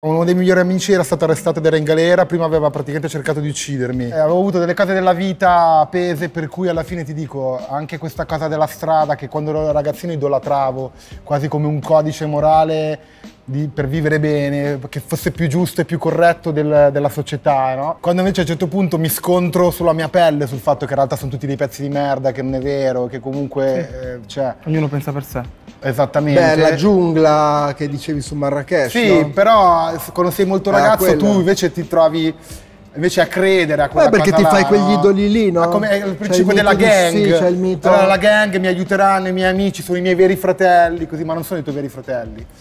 Uno dei migliori amici era stato arrestato ed era in galera, prima aveva praticamente cercato di uccidermi. Eh, avevo avuto delle cose della vita appese, per cui alla fine ti dico, anche questa cosa della strada che quando ero ragazzino idolatravo, quasi come un codice morale di, per vivere bene, che fosse più giusto e più corretto del, della società, no? Quando invece a un certo punto mi scontro sulla mia pelle, sul fatto che in realtà sono tutti dei pezzi di merda, che non è vero, che comunque... Sì. Eh, cioè, Ognuno pensa per sé. Esattamente. Beh, la giungla che dicevi su Marrakesh. Sì, no? però quando sei molto Ah, ragazzo quella. tu invece ti trovi invece a credere a quella Beh, perché ti là, fai quegli no? idoli lì, no? Come il principio il della gang. sì, c'è il mito- Allora la gang mi aiuteranno, i miei amici sono i miei veri fratelli, così, ma non sono i tuoi veri fratelli.